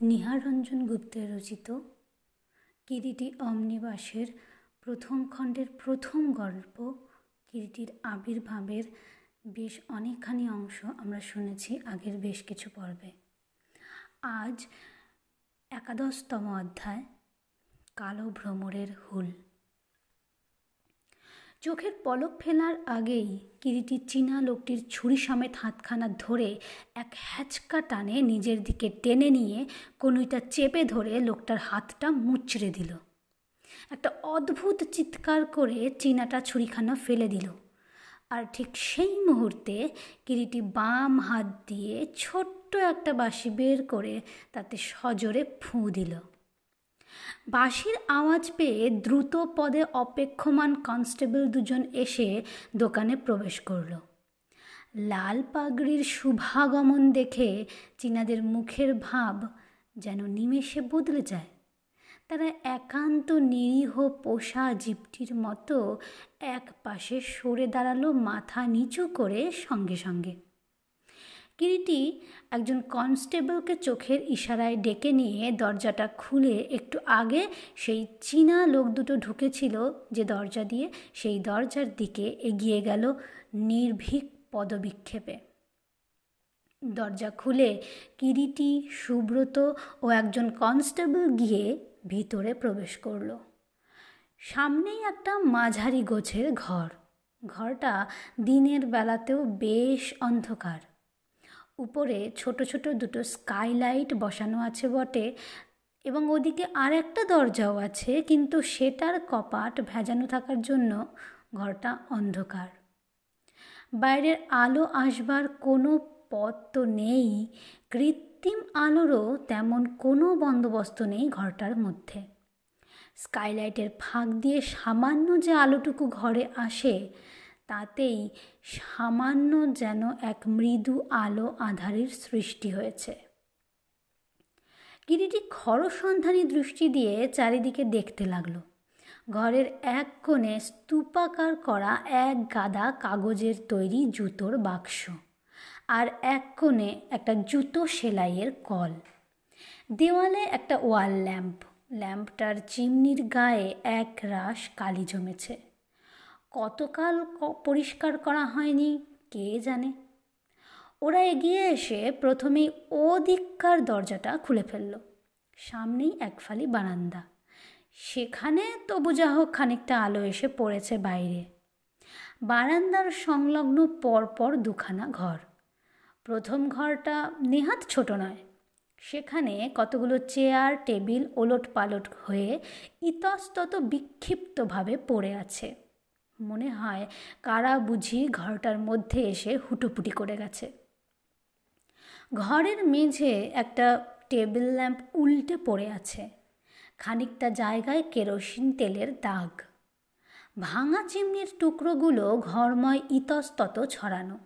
নিহাররঞ্জন গুপ্তের রচিত কিরিটি অমনিবাসের প্রথম খণ্ডের প্রথম গল্প, কিরিটির আবির্ভাবের বেশ অনেকখানি অংশ আমরা শুনেছি আগের বেশ কিছু পর্বে। আজ একাদশতম অধ্যায়, কালো ভ্রমরের হুল। চোখের পলক ফেলার আগেই কিরিটি চীনা লোকটির ছুরি সমেত হাতখানা ধরে এক হ্যাচকা টানে নিজের দিকে টেনে নিয়ে কনুইটা চেপে ধরে লোকটার হাতটা মুচড়ে দিল। একটা অদ্ভুত চিৎকার করে চীনাটা ছুরিখানা ফেলে দিল। আর ঠিক সেই মুহূর্তে কিরিটি বাম হাত দিয়ে ছোট্ট একটা বাঁশি বের করে তাতে সজোরে ফুঁ দিল। বাঁশির আওয়াজ পেয়ে দ্রুত পদে অপেক্ষমান কনস্টেবল দুজন এসে দোকানে প্রবেশ করল। লাল পাগড়ির শুভাগমন দেখে চীনাদের মুখের ভাব যেন নিমেষে বদলে যায়। তারা একান্ত নিরীহ পোষা জীবটির মতো এক পাশে সরে দাঁড়াল, মাথা নিচু করে সঙ্গে সঙ্গে। কিরিটি একজন কনস্টেবলকে চোখের ইশারায় ডেকে নিয়ে দরজাটা খুলে একটু আগে সেই চীনা লোক দুটো ঢুকেছিল যে দরজা দিয়ে, সেই দরজার দিকে এগিয়ে গেল নির্ভীক পদবিক্ষেপে। দরজা খুলে কিরিটি সুব্রত ও একজন কনস্টেবল গিয়ে ভিতরে প্রবেশ করল। সামনেই একটা মাঝারি গোছের ঘর। ঘরটা দিনের বেলাতেও বেশ অন্ধকার। উপরে ছোট ছোট দুটো স্কাইলাইট বসানো আছে বটে এবং ওদিকে আর একটা দরজাও আছে, কিন্তু সেটার কপাট ভেজানো থাকার জন্য ঘরটা অন্ধকার। বাইরের আলো আসবার কোনো পথ তো নেই, কৃত্রিম আলোরও তেমন কোনো বন্দোবস্ত নেই ঘরটার মধ্যে। স্কাইলাইটের ফাঁক দিয়ে সামান্য যে আলোটুকু ঘরে আসে, তাতেই সামান্য যেন এক মৃদু আলো আধারের সৃষ্টি হয়েছে। গিরিটি খরসন্ধানী দৃষ্টি দিয়ে চারিদিকে দেখতে লাগল। ঘরের এক কোণে স্তূপাকার করা এক গাদা কাগজের তৈরি জুতোর বাক্স আর এক কোণে একটা জুতো সেলাইয়ের কল। দেওয়ালে একটা ওয়াল ল্যাম্প। ল্যাম্পটার চিমনির গায়ে এক রাস কালি জমেছে। কতকাল পরিষ্কার করা হয়নি, কে জানে? ওরা এগিয়ে এসে প্রথমেই ও দিককার দরজাটা খুলে ফেলল। সামনেই এক ফালি বারান্দা। সেখানে তবু যা হোক খানিকটা আলো এসে পড়েছে বাইরে। বারান্দার সংলগ্ন পরপর দুখানা ঘর। প্রথম ঘরটা নেহাত ছোট নয়। সেখানে কতগুলো চেয়ার, টেবিল ওলট পালট হয়ে ইতস্তত বিক্ষিপ্তভাবে পড়ে আছে। মনে হয় কারা বুঝি ঘরটার মধ্যে এসে হুটোপুটি করে গেছে। ঘরের মেঝে একটা টেবিল ল্যাম্প উল্টে পড়ে আছে। খানিকটা জায়গায় কেরোসিন তেলের দাগ। ভাঙা চিমনির টুকরোগুলো ঘরময় ইতস্তত ছড়ানো।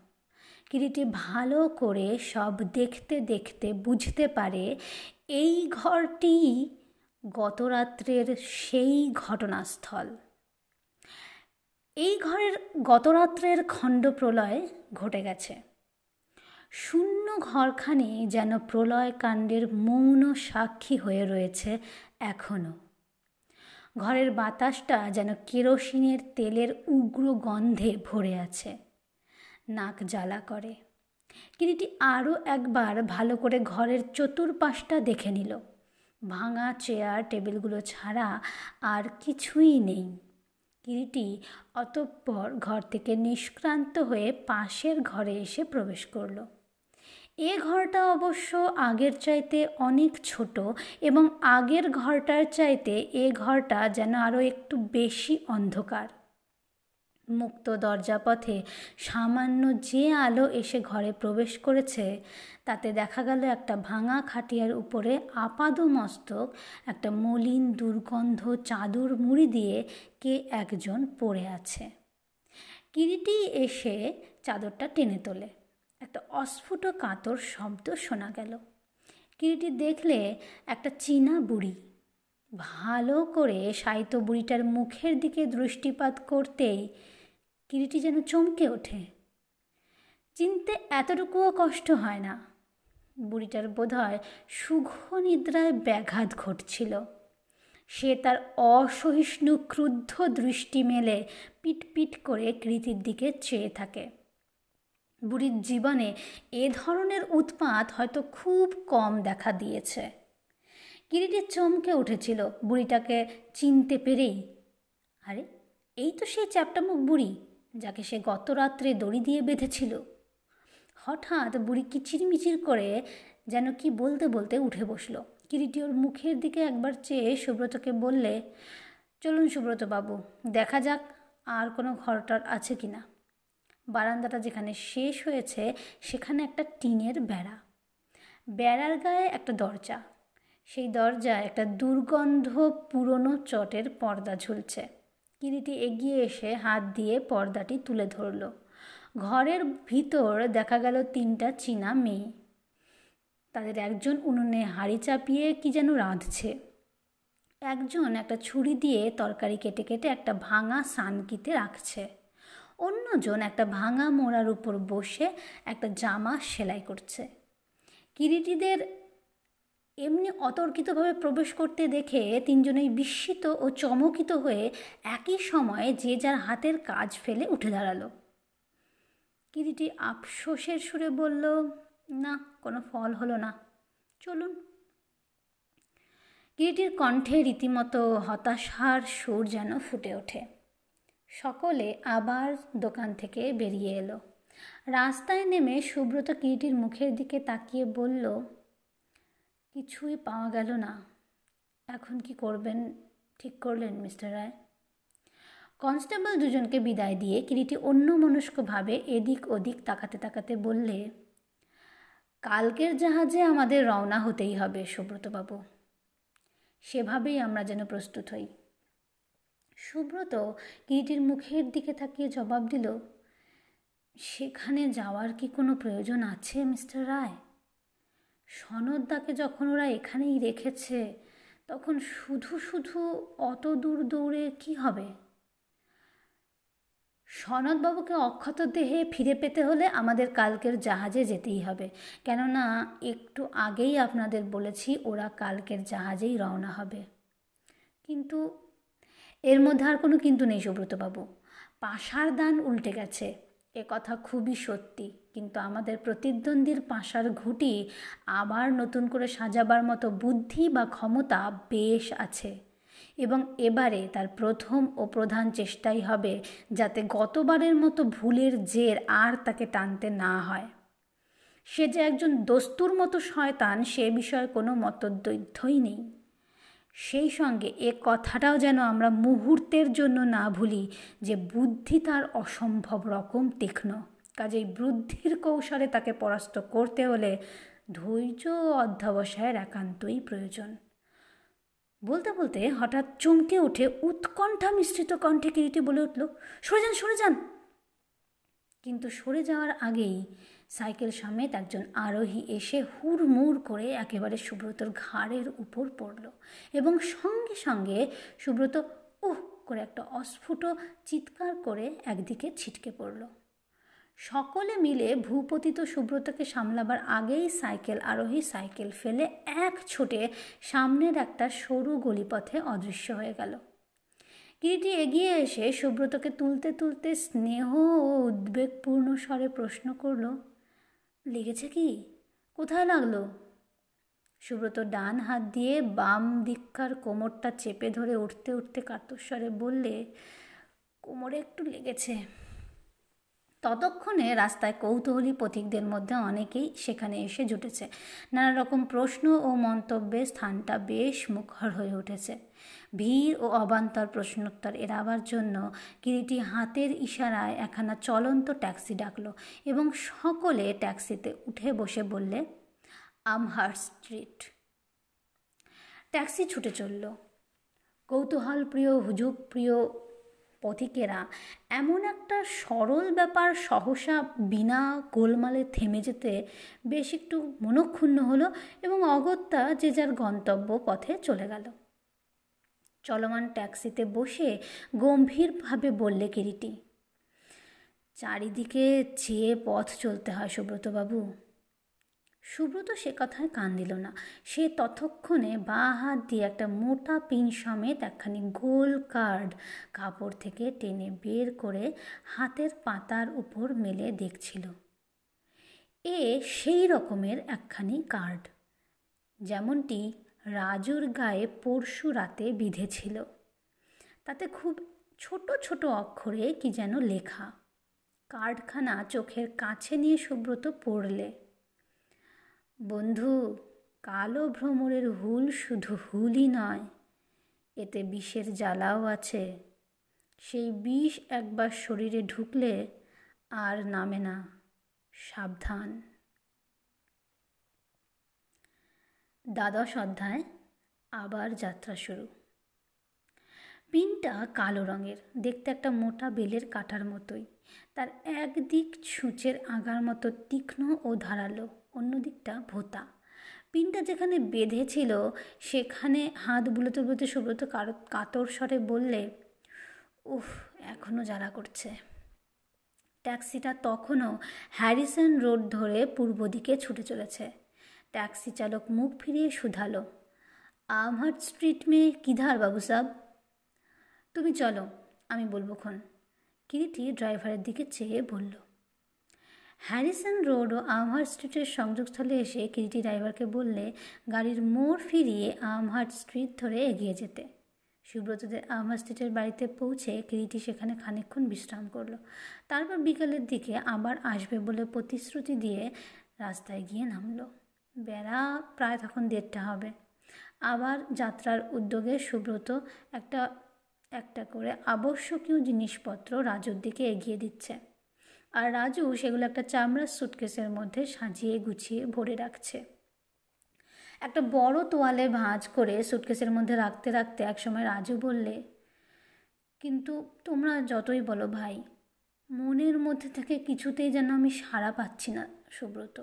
কিরিটি ভালো করে সব দেখতে দেখতে বুঝতে পারে এই ঘরটি গতরাত্রের সেই ঘটনাস্থল। এই ঘরের গতরাত্রের খণ্ড প্রলয় ঘটে গেছে। শূন্য ঘরখানি যেন প্রলয় কাণ্ডের মৌন সাক্ষী হয়ে রয়েছে এখনও ঘরের বাতাসটা যেন কেরোসিনের তেলের উগ্র গন্ধে ভরে আছে। নাক জ্বালা করে। কিরিটি আরও একবার ভালো করে ঘরের চতুর্পাশটা দেখে নিল। ভাঙা চেয়ার, টেবিলগুলো ছাড়া আর কিছুই নেই। কিরিটি অতঃপর ঘর থেকে নিষ্ক্রান্ত হয়ে পাশের ঘরে এসে প্রবেশ করল। এ ঘরটা অবশ্য আগের চাইতে অনেক ছোট এবং আগের ঘরটার চাইতে এ ঘরটা যেন আরও একটু বেশি অন্ধকার। মুক্ত দরজাপথে সামান্য যে আলো এসে ঘরে প্রবেশ করেছে, তাতে দেখা গেল একটা ভাঙা খাটিয়ার উপরে আপাদ মস্তক একটা মলিন দুর্গন্ধ চাদর মুড়ি দিয়ে কে একজন পড়ে আছে। কিরিটি এসে চাদরটা টেনে তোলে। একটা অস্ফুট কাতর শব্দ শোনা গেল। কিরিটি দেখলে একটা চীনা বুড়ি। ভালো করে সাহিত্য বুড়িটার মুখের দিকে দৃষ্টিপাত করতেই কিরিটি যেন চমকে ওঠে। চিনতে এতটুকুও কষ্ট হয় না। বুড়িটার বোধহয় সুঘ নিদ্রায় ব্যাঘাত ঘটছিল। সে তার অসহিষ্ণু ক্রুদ্ধ দৃষ্টি মেলে পিটপিট করে কৃতির দিকে চেয়ে থাকে। বুড়ির জীবনে এ ধরনের উৎপাত হয়তো খুব কম দেখা দিয়েছে। কিরিটি চমকে উঠেছিল বুড়িটাকে চিনতে পেরেই। আরে, এই তো সেই চ্যাপটামুখ বুড়ি। যাকে সে গত রাত্রে দড়ি দিয়ে বেঁধেছিল। হঠাৎ বুড়ি কিচিরমিচির করে যেন কি বলতে বলতে উঠে বসল। কিরিটি ওর মুখের দিকে একবার চেয়ে সুব্রতকে বললে, চলুন সুব্রত বাবু দেখা যাক আর কোনো ঘরটার আছে কি না। বারান্দাটা যেখানে শেষ হয়েছে, সেখানে একটা টিনের বেড়া। বেড়ার গায়ে একটা দরজা। সেই দরজায় একটা দুর্গন্ধ পুরনো চটের পর্দা ঝুলছে। কিরিটি এগিয়ে এসে হাত দিয়ে পর্দাটি তুলে ধরল। ঘরের ভিতর দেখা গেল তিনটা চীনা মেয়ে। তাদের একজন উনুনে হাঁড়ি চাপিয়ে কি যেন রাঁধছে। একজন একটা ছুরি দিয়ে তরকারি কেটে কেটে একটা ভাঙা সানকিতে রাখছে। অন্যজন একটা ভাঙা মোড়ার উপর বসে একটা জামা সেলাই করছে। কিরিটিদের এমনি অতর্কিতভাবে প্রবেশ করতে দেখে তিনজনেই বিস্মিত ও চমকিত হয়ে একই সময়ে যে যার হাতের কাজ ফেলে উঠে দাঁড়াল। কিরিটি আফসোসের সুরে বলল, না, কোনো ফল হলো না। চলুন। কিরিটির কণ্ঠে রীতিমতো হতাশার সুর যেন ফুটে ওঠে। সকলে আবার দোকান থেকে বেরিয়ে এলো। রাস্তায় নেমে সুব্রত কিরিটির মুখের দিকে তাকিয়ে বলল কিছুই পাওয়া গেল না। এখন কি করবেন? ঠিক করলেন মিস্টার রায়। কনস্টেবল দুজনকে বিদায় দিয়ে কিরিটি অন্য মনস্কভাবে এদিক ওদিক তাকাতে তাকাতে বললে, কালকের জাহাজে আমাদের রওনা হতেই হবে, সুব্রতবাবু। সেভাবেই আমরা যেন প্রস্তুত হই। সুব্রত কিরিটির মুখের দিকে তাকিয়ে জবাব দিল, সেখানে যাওয়ার কি কোনো প্রয়োজন আছে, মিস্টার রায়? সনদদাকে যখন ওরা এখানেই রেখেছে, তখন শুধু শুধু অত দূর দৌড়ে কি হবে? সনদবাবুকে অক্ষত দেহে ফিরে পেতে হলে আমাদের কালকের জাহাজে যেতেই হবে। কেননা, একটু আগেই আপনাদের বলেছি ওরা কালকের জাহাজেই রওনা হবে। কিন্তু এর মধ্যে আর কোনো কিন্তু নেই সুব্রতবাবু। পাশার দান উল্টে গেছে। এ কথা খুবই সত্যি। কিন্তু আমাদের প্রতিদ্বন্দ্বীর পাশার ঘুটি আবার নতুন করে সাজাবার মতো বুদ্ধি বা ক্ষমতা বেশ আছে। এবং এবারে তার প্রথম ও প্রধান চেষ্টাই হবে যাতে গতবারের মতো ভুলের জের আর তাকে টানতে না হয়। সে যে একজন দস্তুর মতো শয়তান সে বিষয়ে কোনো মতদ্বৈধ্যই নেই। সেই সঙ্গে এ কথাটাও যেন আমরা মুহূর্তের জন্য না ভুলি যে বুদ্ধি তার অসম্ভব রকম তীক্ষ্ণ। কাজেই বুদ্ধির কৌশলে তাকে পরাস্ত করতে হলে ধৈর্য অধ্যাবসায়ের একান্তই প্রয়োজন। বলতে বলতে হঠাৎ চমকে উঠে উৎকণ্ঠা মিশ্রিত কণ্ঠে কিরিটি বলে উঠল, সরে যান সরে যান! কিন্তু সরে যাওয়ার আগেই সাইকেল সমেত একজন আরোহী এসে হুড়মুড় করে একেবারে সুব্রতর ঘাড়ের উপর পড়ল এবং সঙ্গে সঙ্গে সুব্রত উহ করে একটা অস্ফুট চিৎকার করে একদিকে ছিটকে পড়ল। সকলে মিলে ভূপতিত সুব্রতকে সামলাবার আগেই সাইকেল আরোহী সাইকেল ফেলে এক ছোটে সামনের একটা সরু গলিপথে অদৃশ্য হয়ে গেল। কিরিটি এগিয়ে এসে সুব্রতকে তুলতে তুলতে স্নেহ ও উদ্বেগপূর্ণ স্বরে প্রশ্ন করল লেগেছে কি? কোথায় লাগল? সুব্রত ডান হাত দিয়ে বাম দিককার কোমরটা চেপে ধরে উঠতে উঠতে কাতস্বরে বললে, কোমরে একটু লেগেছে। ততক্ষণে রাস্তায় কৌতূহলী পথিকদের মধ্যে অনেকেই সেখানে এসে জুটেছে। নানা রকম প্রশ্ন ও মন্তব্যে স্থানটা বেশ মুখর হয়ে উঠেছে। ভিড় ও অবান্তর প্রশ্নোত্তর এড়াবার জন্য কিরিটি হাতের ইশারায় একখানা চলন্ত ট্যাক্সি ডাকলো এবং সকলে ট্যাক্সিতে উঠে বসে বললে, আমহার স্ট্রিট। ট্যাক্সি ছুটে চলল। কৌতূহল প্রিয় হুজুগ প্রিয় পথিকেরা এমন একটা সরল ব্যাপার সহসা বিনা গোলমালে থেমে যেতে বেশ একটু মনক্ষুণ্ণ হলো এবং অগত্যা যে যার গন্তব্য পথে চলে গেল। চলমান ট্যাক্সিতে বসে গম্ভীরভাবে বললে কিরিটি, চারিদিকে চেয়ে পথ চলতে হয় সুব্রতবাবু। সুব্রত সে কথায় কান দিল না। সে ততক্ষণে বা হাত দিয়ে একটা মোটা পিন সমেত একখানি গোল কার্ড কাপড় থেকে টেনে বের করে হাতের পাতার উপর মেলে দেখছিল। এ সেই রকমের একখানি কার্ড। যেমনটি রাজুর গায়ে পরশু রাতে বিঁধেছিল। তাতে খুব ছোট ছোট অক্ষরে কি যেন লেখা। কার্ডখানা চোখের কাছে নিয়ে সুব্রত পড়লে। বন্ধু, কালো ভ্রমরের হুল শুধু হুলই নয়, এতে বিষের জ্বালাও আছে। সেই বিষ একবার শরীরে ঢুকলে আর নামে না। সাবধান। দ্বাদশ অধ্যায়, আবার যাত্রা শুরু। পিনটা কালো রঙের, দেখতে একটা মোটা বেলের কাটার মতোই। তার একদিক ছুঁচের আগার মতো তীক্ষ্ণ ও ধারালো। অন্য দিকটা ভোতা। পিনটা যেখানে বেঁধেছিল, সেখানে হাত বুলোতে বুলোতে সুব্রত কাতর স্বরে বললে, উফ এখনও জ্বালা করছে। ট্যাক্সিটা তখনও হ্যারিসন রোড ধরে পূর্ব দিকে ছুটে চলেছে। ট্যাক্সি চালক মুখ ফিরিয়ে শুধালো, আমহাট স্ট্রিট মেয়ে কিধার বাবু সাব? তুমি চলো, আমি বলব খন। কিরিটি ড্রাইভারের দিকে চেয়ে বলল হ্যারিসন রোড ও আমহার্ট স্ট্রিটের সংযোগস্থলে এসে কিরিটি ড্রাইভারকে বললে গাড়ির মোড় ফিরিয়ে আমহার্ট স্ট্রিট ধরে এগিয়ে যেতে। সুব্রতদের আমহার্ট স্ট্রিটের বাড়িতে পৌঁছে কিরিটি সেখানে খানিক্ষণ বিশ্রাম করল। তারপর বিকালের দিকে আবার আসবে বলে প্রতিশ্রুতি দিয়ে রাস্তায় গিয়ে নামলো। বেড়া প্রায় তখন দেড়টা হবে। আবার যাত্রার উদ্যোগে সুব্রত একটা একটা করে আবশ্যকীয় জিনিসপত্র রাজুর দিকে এগিয়ে দিচ্ছে। আর রাজু সেগুলো একটা চামড়ার সুটকেসের মধ্যে সাজিয়ে গুছিয়ে ভরে রাখছে। একটা বড় তোয়ালে ভাঁজ করে সুটকেসের মধ্যে রাখতে রাখতে একসময় রাজু বললে, কিন্তু তোমরা যতই বলো ভাই, মনের মধ্যে থেকে কিছুতেই যেন আমি সাড়া পাচ্ছি না সুব্রত।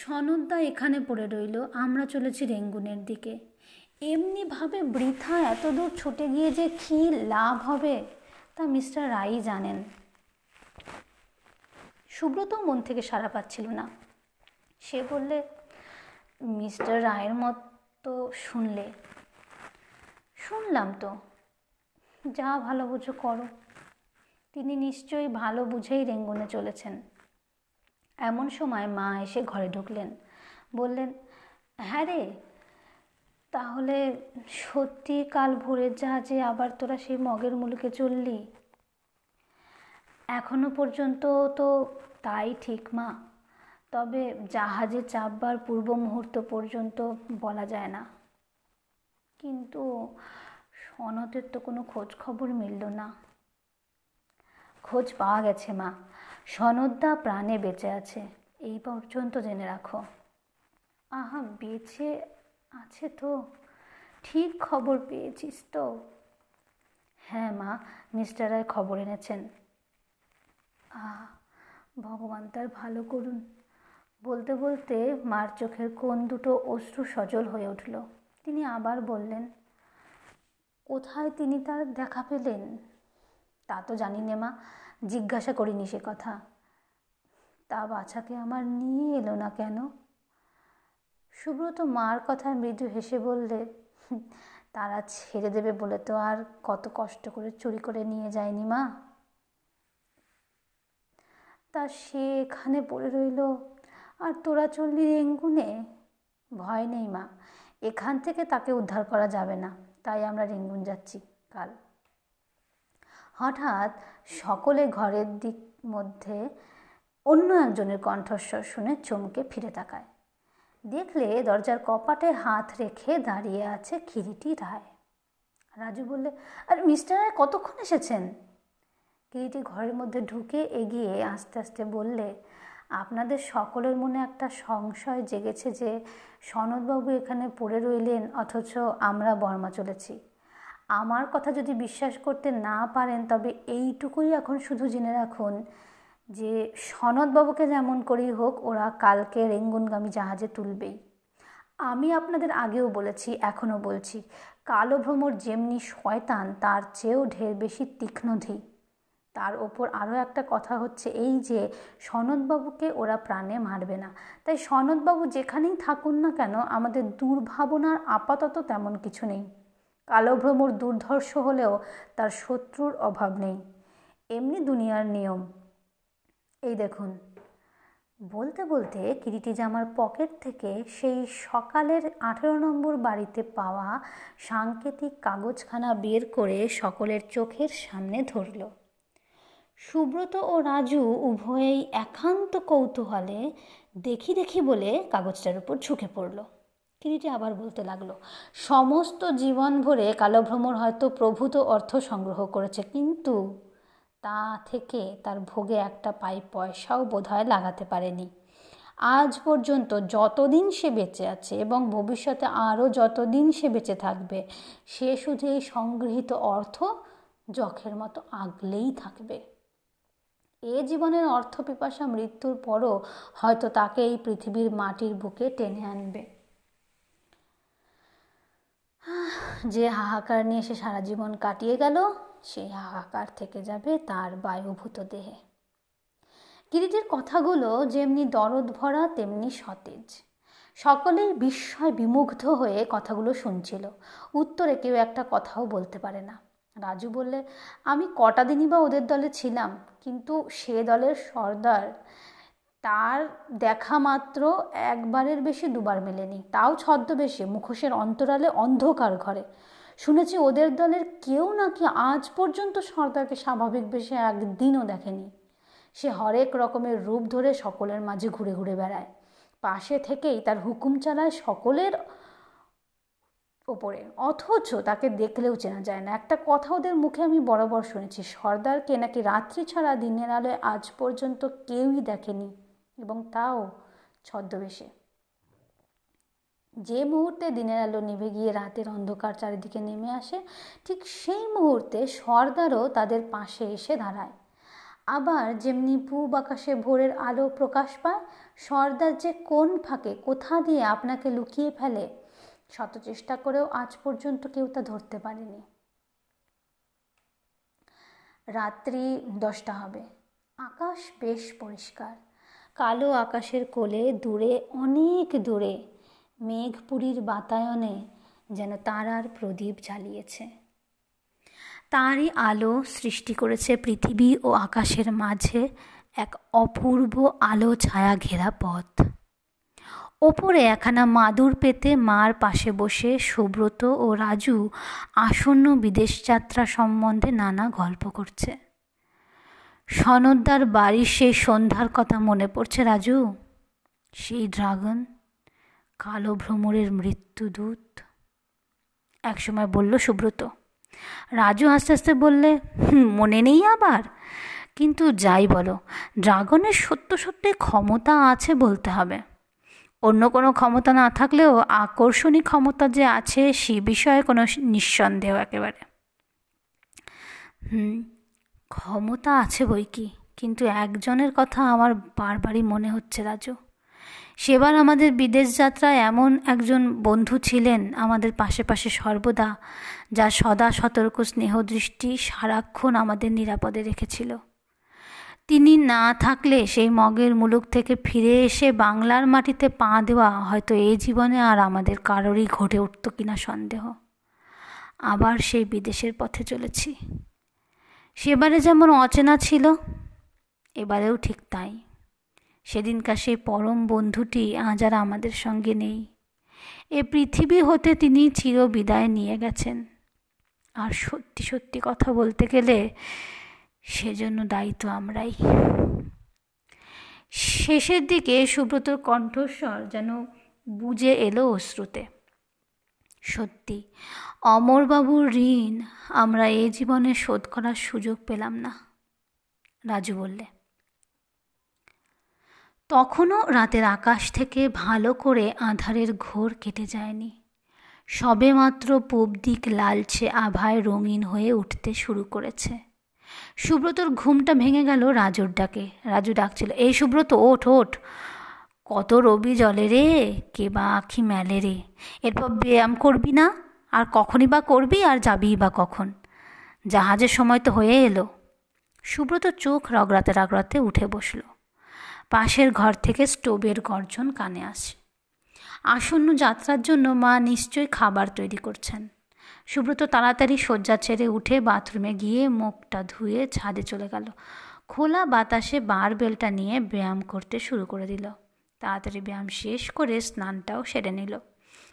সনদদা এখানে পড়ে রইল আমরা চলেছি রেঙ্গুনের দিকে। এমনিভাবে বৃথা এত দূর ছুটে গিয়ে যে কী লাভ হবে তা মিস্টার রাই জানেন। সুব্রত মন থেকে সাড়া পাচ্ছিল না। সে বললে, মিস্টার রায়ের মতো শুনলে। শুনলাম তো। যা ভালো বুঝো, করো। তিনি নিশ্চয়ই ভালো বুঝেই রেঙ্গুনে চলেছেন। এমন সময় মা এসে ঘরে ঢুকলেন। বললেন হ্যাঁ রে, তাহলে সত্যি কাল ভোরের জাহাজে আবার তোরা সেই মগের মুলুকে চললি? এখনও পর্যন্ত তো তাই ঠিক, মা। তবে জাহাজে চাপবার পূর্ব মুহূর্ত পর্যন্ত বলা যায় না। কিন্তু সনতের তো কোনো খোঁজ খবর মিলল না। খোঁজ পাওয়া গেছে, মা। সনদদা প্রাণে বেঁচে আছে, এই পর্যন্ত জেনে রাখো। আহা, বেঁচে আছে তো। ঠিক খবর পেয়েছিস তো। হ্যাঁ মা, মিস্টার রায় খবর এনেছেন। আহ, ভগবান তার ভালো করুন। বলতে বলতে মার চোখের কোন দুটো অশ্রু সজল হয়ে উঠল। তিনি আবার বললেন, কোথায় তিনি তার দেখা পেলেন? তা তো জানি নে মা, জিজ্ঞাসা করিনি সে কথা। তা বাছাকে আমার নিয়ে এলো না কেন? সুব্রত মার কথায় মৃদু হেসে বললে, তারা ছেড়ে দেবে বলে তো আর কত কষ্ট করে চুরি করে নিয়ে যায়নি মা। তা সে এখানে পড়ে রইল। আর তোরা চললি রেঙ্গুনে ভয় নেই মা, এখান থেকে তাকে উদ্ধার করা যাবে না, তাই আমরা রেঙ্গুন যাচ্ছি কাল। হঠাৎ সকলে ঘরের দিক মধ্যে অন্য একজনের কণ্ঠস্বর শুনে চমকে ফিরে তাকায়। দেখলে দরজার কপাটে হাত রেখে দাঁড়িয়ে আছে কিরিটি রায়। রাজু বললে, আর মিস্টার রায় কতক্ষণ এসেছেন? কিরিটি ঘরের মধ্যে ঢুকে এগিয়ে আস্তে আস্তে বললে, আপনাদের সকলের মনে একটা সংশয় জেগেছে যে সনদবাবু এখানে পড়ে রইলেন অথচ আমরা বর্মা চলেছি। আমার কথা যদি বিশ্বাস করতে না পারেন, তবে এইটুকুই এখন শুধু জেনে রাখুন যে সনদবাবুকে যেমন করেই হোক, ওরা কালকে রেঙ্গুনগামী জাহাজে তুলবেই। আমি আপনাদের আগেও বলেছি, এখনও বলছি, কালো ভ্রমর যেমনি শয়তান, তার চেয়েও ঢের বেশি তীক্ষ্ণধী তার ওপর আরও একটা কথা হচ্ছে এই যে সনদবাবুকে ওরা প্রাণে মারবে না। তাই সনদবাবু যেখানেই থাকুন না কেন, আমাদের দুর্ভাবনার আপাতত তেমন কিছু নেই। কালো ভ্রমর দুর্ধর্ষ হলেও তার শত্রুর অভাব নেই। এমনি দুনিয়ার নিয়ম। এই দেখুন, বলতে বলতে কিরিটি জামার পকেট থেকে সেই সকালের আঠেরো নম্বর বাড়িতে পাওয়া সাংকেতিক কাগজখানা বের করে সকলের চোখের সামনে ধরল। সুব্রত ও রাজু উভয়েই একান্ত কৌতূহলে দেখি দেখি বলে কাগজটার উপর ঝুঁকে পড়ল। কিরিটি আবার বলতে লাগল, সমস্ত জীবন ভরে কালভ্রমর হয়তো প্রভূত অর্থ সংগ্রহ করেছে, কিন্তু তা থেকে তার ভোগে একটা পাই পয়সাও বোধহয় লাগাতে পারেনি। আজ পর্যন্ত যতদিন সে বেঁচে আছে এবং ভবিষ্যতে আরও যতদিন সে বেঁচে থাকবে, সে শুধু এই সংগৃহীত অর্থ যখের মতো আগলেই থাকবে। এ জীবনের অর্থ পিপাসা মৃত্যুর পরও হয়তো তাকে এই পৃথিবীর মাটির বুকে টেনে আনবে। যে হাহাকার নিয়ে সে সারা জীবন কাটিয়ে গেল, সেই হাহাকার থেকে যাবে তার বায়ুভূত দেহে। কিরিটির কথাগুলো যেমনি দরদ ভরা, তেমনি সতেজ। সকলেই বিস্ময় বিমুগ্ধ হয়ে কথাগুলো শুনছিল। উত্তরে কেউ একটা কথাও বলতে পারে না। রাজু বললে, আমি কটা দিনই বা ওদের দলে ছিলাম, কিন্তু সে দলের সর্দার, তার দেখা মাত্র একবারের বেশি দুবার মেলেনি, তাও ছদ্মবেশে, মুখোশের অন্তরালে অন্ধকার ঘরে। শুনেছি ওদের দলের কেউ নাকি আজ পর্যন্ত সর্দারকে স্বাভাবিক বেশে একদিনও দেখেনি। সে হরেক রকমের রূপ ধরে সকলের মাঝে ঘুরে ঘুরে বেড়ায়। পাশে থেকেই তার হুকুম চালায় সকলের ওপরে অথচ তাকে দেখলেও চেনা যায় না। একটা কথা ওদের মুখে আমি বরাবর শুনেছি, সর্দারকে নাকি রাত্রি ছাড়া দিনের আলোয় আজ পর্যন্ত কেউই দেখেনি এবং তাও ছদ্মবেশে। যে মুহূর্তে দিনের আলো নিভে গিয়ে রাতের অন্ধকার চারিদিকে নেমে আসে, ঠিক সেই মুহূর্তে সর্দারও তাদের পাশে এসে দাঁড়ায়। আবার যেমনি পূব আকাশে ভোরের আলো প্রকাশ পায়, সর্দার যে কোন ফাঁকে কোথা দিয়ে আপনাকে লুকিয়ে ফেলে শত চেষ্টা করেও আজ পর্যন্ত কেউ তা ধরতে পারেনি। রাত্রি দশটা হবে। আকাশ বেশ পরিষ্কার। কালো আকাশের কোলে দূরে, অনেক দূরে মেঘপুরীর বাতায়নে যেন তারার প্রদীপ জ্বালিয়েছে। তারই আলো সৃষ্টি করেছে পৃথিবী ও আকাশের মাঝে এক অপূর্ব আলো ছায়া ঘেরা পথ। ওপরে একখানা মাদুর পেতে মার পাশে বসে সুব্রত ও রাজু আসন্ন বিদেশ যাত্রা সম্বন্ধে নানা গল্প করছে। সনদ্দার বাড়ির সেই সন্ধ্যার কথা মনে পড়ছে রাজু? সেই ড্রাগন, কালো ভ্রমরের মৃত্যুদূত একসময় বলল সুব্রত, রাজু আস্তে আস্তে বললে মনে নেই আবার। কিন্তু যাই বলো, ড্রাগনের সত্য সত্যি ক্ষমতা আছে বলতে হবে। অন্য কোনো ক্ষমতা না থাকলেও আকর্ষণী ক্ষমতা যে আছে সে বিষয়ে কোনো নিঃসন্দেহ একেবারে। ক্ষমতা আছে বই কি? কিন্তু একজনের কথা আমার বারবারই মনে হচ্ছে রাজু। সেবার আমাদের বিদেশ যাত্রায় এমন একজন বন্ধু ছিলেন আমাদের পাশে পাশে সর্বদা যা সদা সতর্ক স্নেহদৃষ্টি সারাক্ষণ আমাদের নিরাপদে রেখেছিল। তিনি না থাকলে সেই মগের মুলুক থেকে ফিরে এসে বাংলার মাটিতে পা দেওয়া হয়তো এই জীবনে আর আমাদের কারোরই ঘটে উঠত কিনা সন্দেহ। আবার সেই বিদেশের পথে চলেছি। সেবারে যেমন অচেনা ছিল, এবারেও ঠিক তাই। সেদিনকার সেই পরম বন্ধুটি আজ আর আমাদের সঙ্গে নেই। এ পৃথিবী হতে তিনি চির বিদায় নিয়ে গেছেন। আর সত্যি সত্যি কথা বলতে গেলে সেজন্য দায়িত্ব আমরাই। শেষের দিকে সুব্রতর কণ্ঠস্বর যেন বুঝে এলো অশ্রুতে। সত্যি, অমরবাবুর ঋণ আমরা এ জীবনে শোধ করার সুযোগ পেলাম না, রাজু বললে। তখনও রাতের আকাশ থেকে ভালো করে আধারের ঘোর কেটে যায়নি। সবে মাত্র পূব দিক লালচে আভায় রঙিন হয়ে উঠতে শুরু করেছে। সুব্রতর ঘুমটা ভেঙে গেল রাজুর ডাকে। রাজু ডাকছিল, এই সুব্রত, ওঠ ওঠ। কত রবি জলে রে, কে বা আখি মেলে রে। এরপর ব্যায়াম করবি না, আর কখনই বা করবি, আর যাবি বা কখন। জাহাজের সময় তো হয়ে এলো। সুব্রত চোখ রগড়াতে রগড়াতে উঠে বসল। পাশের ঘর থেকে স্টোভের গর্জন কানে আসে। আসন্ন যাত্রার জন্য মা নিশ্চয়ই খাবার তৈরি করছেন। সুব্রত তাড়াতাড়ি শয্যা ছেড়ে উঠে বাথরুমে গিয়ে মুখটা ধুয়ে ছাদে চলে গেল। খোলা বাতাসে বার বেলটা নিয়ে ব্যায়াম করতে শুরু করে দিল। তাড়াতাড়ি ব্যায়াম শেষ করে স্নানটাও সেরে নিল।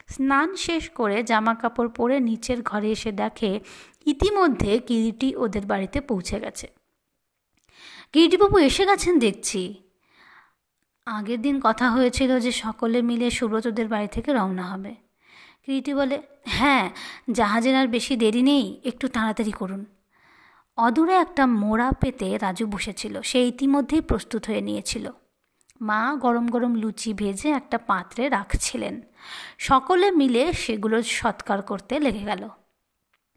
স্নান শেষ করে জামা কাপড় পরে নিচের ঘরে এসে দেখে ইতিমধ্যে কিরিটি ওদের বাড়িতে পৌঁছে গেছে। কিরিটিবাবু এসে গেছেন দেখছি। আগের দিন কথা হয়েছিল যে সকলে মিলে সুব্রতদের বাড়ি থেকে রওনা হবে। কিরিটি বলে হ্যাঁ জাহাজের আর বেশি দেরি নেই, একটু তাড়াতাড়ি করুন। অদূরে একটা মোড়া পেতে রাজু বসেছিল, সে ইতিমধ্যেই প্রস্তুত হয়ে নিয়েছিল। মা গরম গরম লুচি ভেজে একটা পাত্রে রাখছিলেন। সকলে মিলে সেগুলো সৎকার করতে লেগে গেল।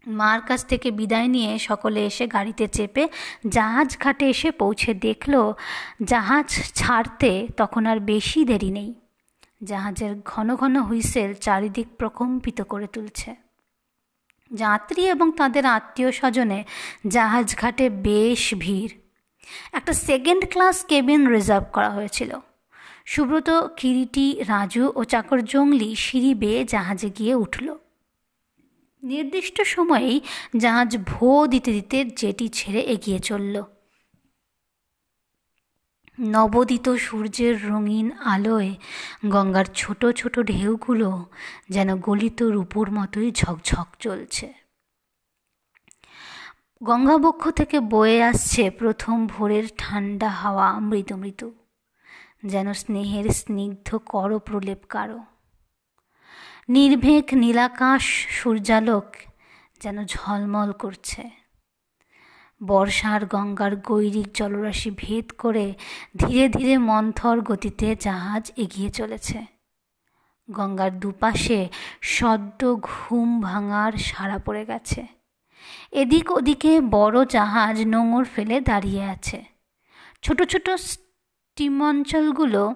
মার কাছ থেকে বিদায় নিয়ে সকলে এসে গাড়িতে চেপে জাহাজ ঘাটে এসে পৌঁছে দেখল, জাহাজ ছাড়তে তখন আর বেশি দেরি নেই। জাহাজের ঘন ঘন হুইসেল চারিদিক প্রকম্পিত করে তুলছে। যাত্রী এবং তাদের আত্মীয় স্বজনে জাহাজ ঘাটে বেশ ভিড়। একটা সেকেন্ড ক্লাস কেবিন রিজার্ভ করা হয়েছিল। সুব্রত, কিরিটি, রাজু ও চাকর জঙ্গলি সিঁড়ি বেয়ে জাহাজে গিয়ে উঠল। নির্দিষ্ট সময়েই জাহাজ ভো দিতে দিতে জেটি ছেড়ে এগিয়ে চলল। নবদিত সূর্যের রঙিন আলোয় গঙ্গার ছোট ছোট ঢেউগুলো যেন গলিত রূপোর মতোই ঝকঝক চলছে। গঙ্গাবক্ষ থেকে বয়ে আসছে প্রথম ভোরের ঠান্ডা হাওয়া মৃত মৃত যেন স্নেহের স্নিগ্ধ কর প্রলেপ কারও। নির্ভেক নীলাকাশ সূর্যালোক যেন ঝলমল করছে। বর্ষার গঙ্গার গৈরিক জলরাশি ভেদ করে ধীরে ধীরে মন্থর গতিতে জাহাজ এগিয়ে চলেছে। গঙ্গার দুপাশে সদ্য ঘুম ভাঙার সারা পড়ে গেছে। এদিক ওদিকে বড় জাহাজ নোঙর ফেলে দাঁড়িয়ে আছে। ছোট ছোট স্টিমঞ্চলগুলো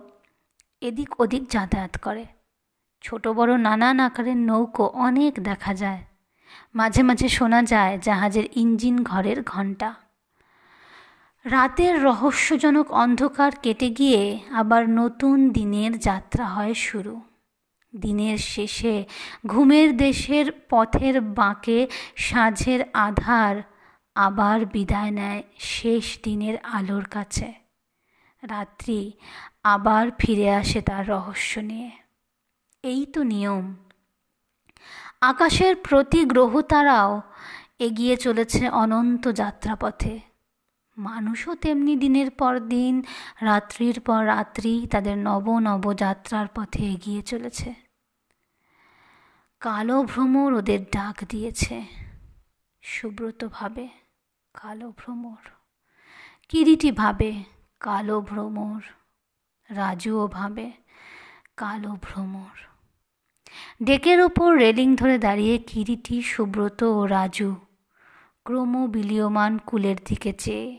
এদিক ওদিক যাতায়াত করে। ছোট বড় নানান আকারের নৌকো অনেক দেখা যায়। মাঝে মাঝে শোনা যায় জাহাজের ইঞ্জিন ঘরের ঘণ্টা। রাতের রহস্যজনক অন্ধকার কেটে গিয়ে আবার নতুন দিনের যাত্রা হয় শুরু। দিনের শেষে ঘুমের দেশের পথের বাঁকে সাঁঝের আধার আবার বিদায় নেয় শেষ দিনের আলোর কাছে। রাত্রি আবার ফিরে আসে তার রহস্য নিয়ে। এই তো নিয়ম। আকাশের প্রতি গ্রহ তারাও এগিয়ে চলেছে অনন্ত যাত্রাপথে। মানুষও তেমনি দিনের পর দিন, রাত্রির পর রাত্রি তাদের নব নব যাত্রার পথে এগিয়ে চলেছে। কালো ভ্রমর ওদের ডাক দিয়েছে। সুব্রত ভাবে কালো ভ্রমর কিরিটি ভাবে কালো ভ্রমর, রাজুও ভাবে কালো ভ্রমর। ডেকের ওপর রেলিং ধরে দাঁড়িয়ে কিরিটি, সুব্রত ও রাজু ক্রম বিলীয়মান কুলের দিকে চেয়ে।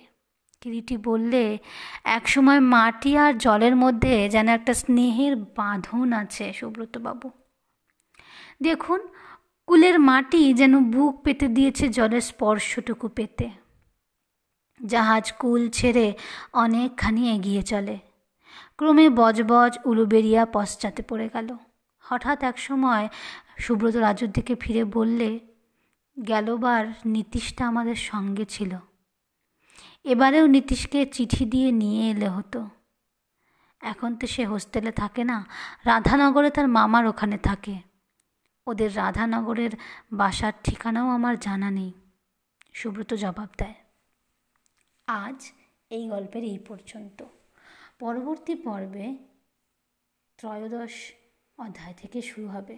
কিরিটি বললে, একসময় মাটি আর জলের মধ্যে যেন একটা স্নেহের বাঁধন আছে, সুব্রতবাবু। দেখুন, কুলের মাটি যেন বুক পেতে দিয়েছে জলের স্পর্শটুকু পেতে। জাহাজ কুল ছেড়ে অনেকখানি এগিয়ে চলে। ক্রমে বজবজ উলুবেরিয়া পশ্চাতে পড়ে গেল। হঠাৎ এক সময় সুব্রত রাজুর দিকে ফিরে বললে, গেলবার নীতিশটা আমাদের সঙ্গে ছিল। এবারেও নীতিশকে চিঠি দিয়ে নিয়ে এলে হতো। এখন তো সে হোস্টেলে থাকে না, রাধানগরে তার মামার ওখানে থাকে। ওদের রাধানগরের বাসার ঠিকানাও আমার জানা নেই। সুব্রত জবাব দেয়, আজ এই গল্পের এই পর্যন্ত। পরবর্তী পর্বে ত্রয়োদশ অধ্যায় থেকে শুরু হবে।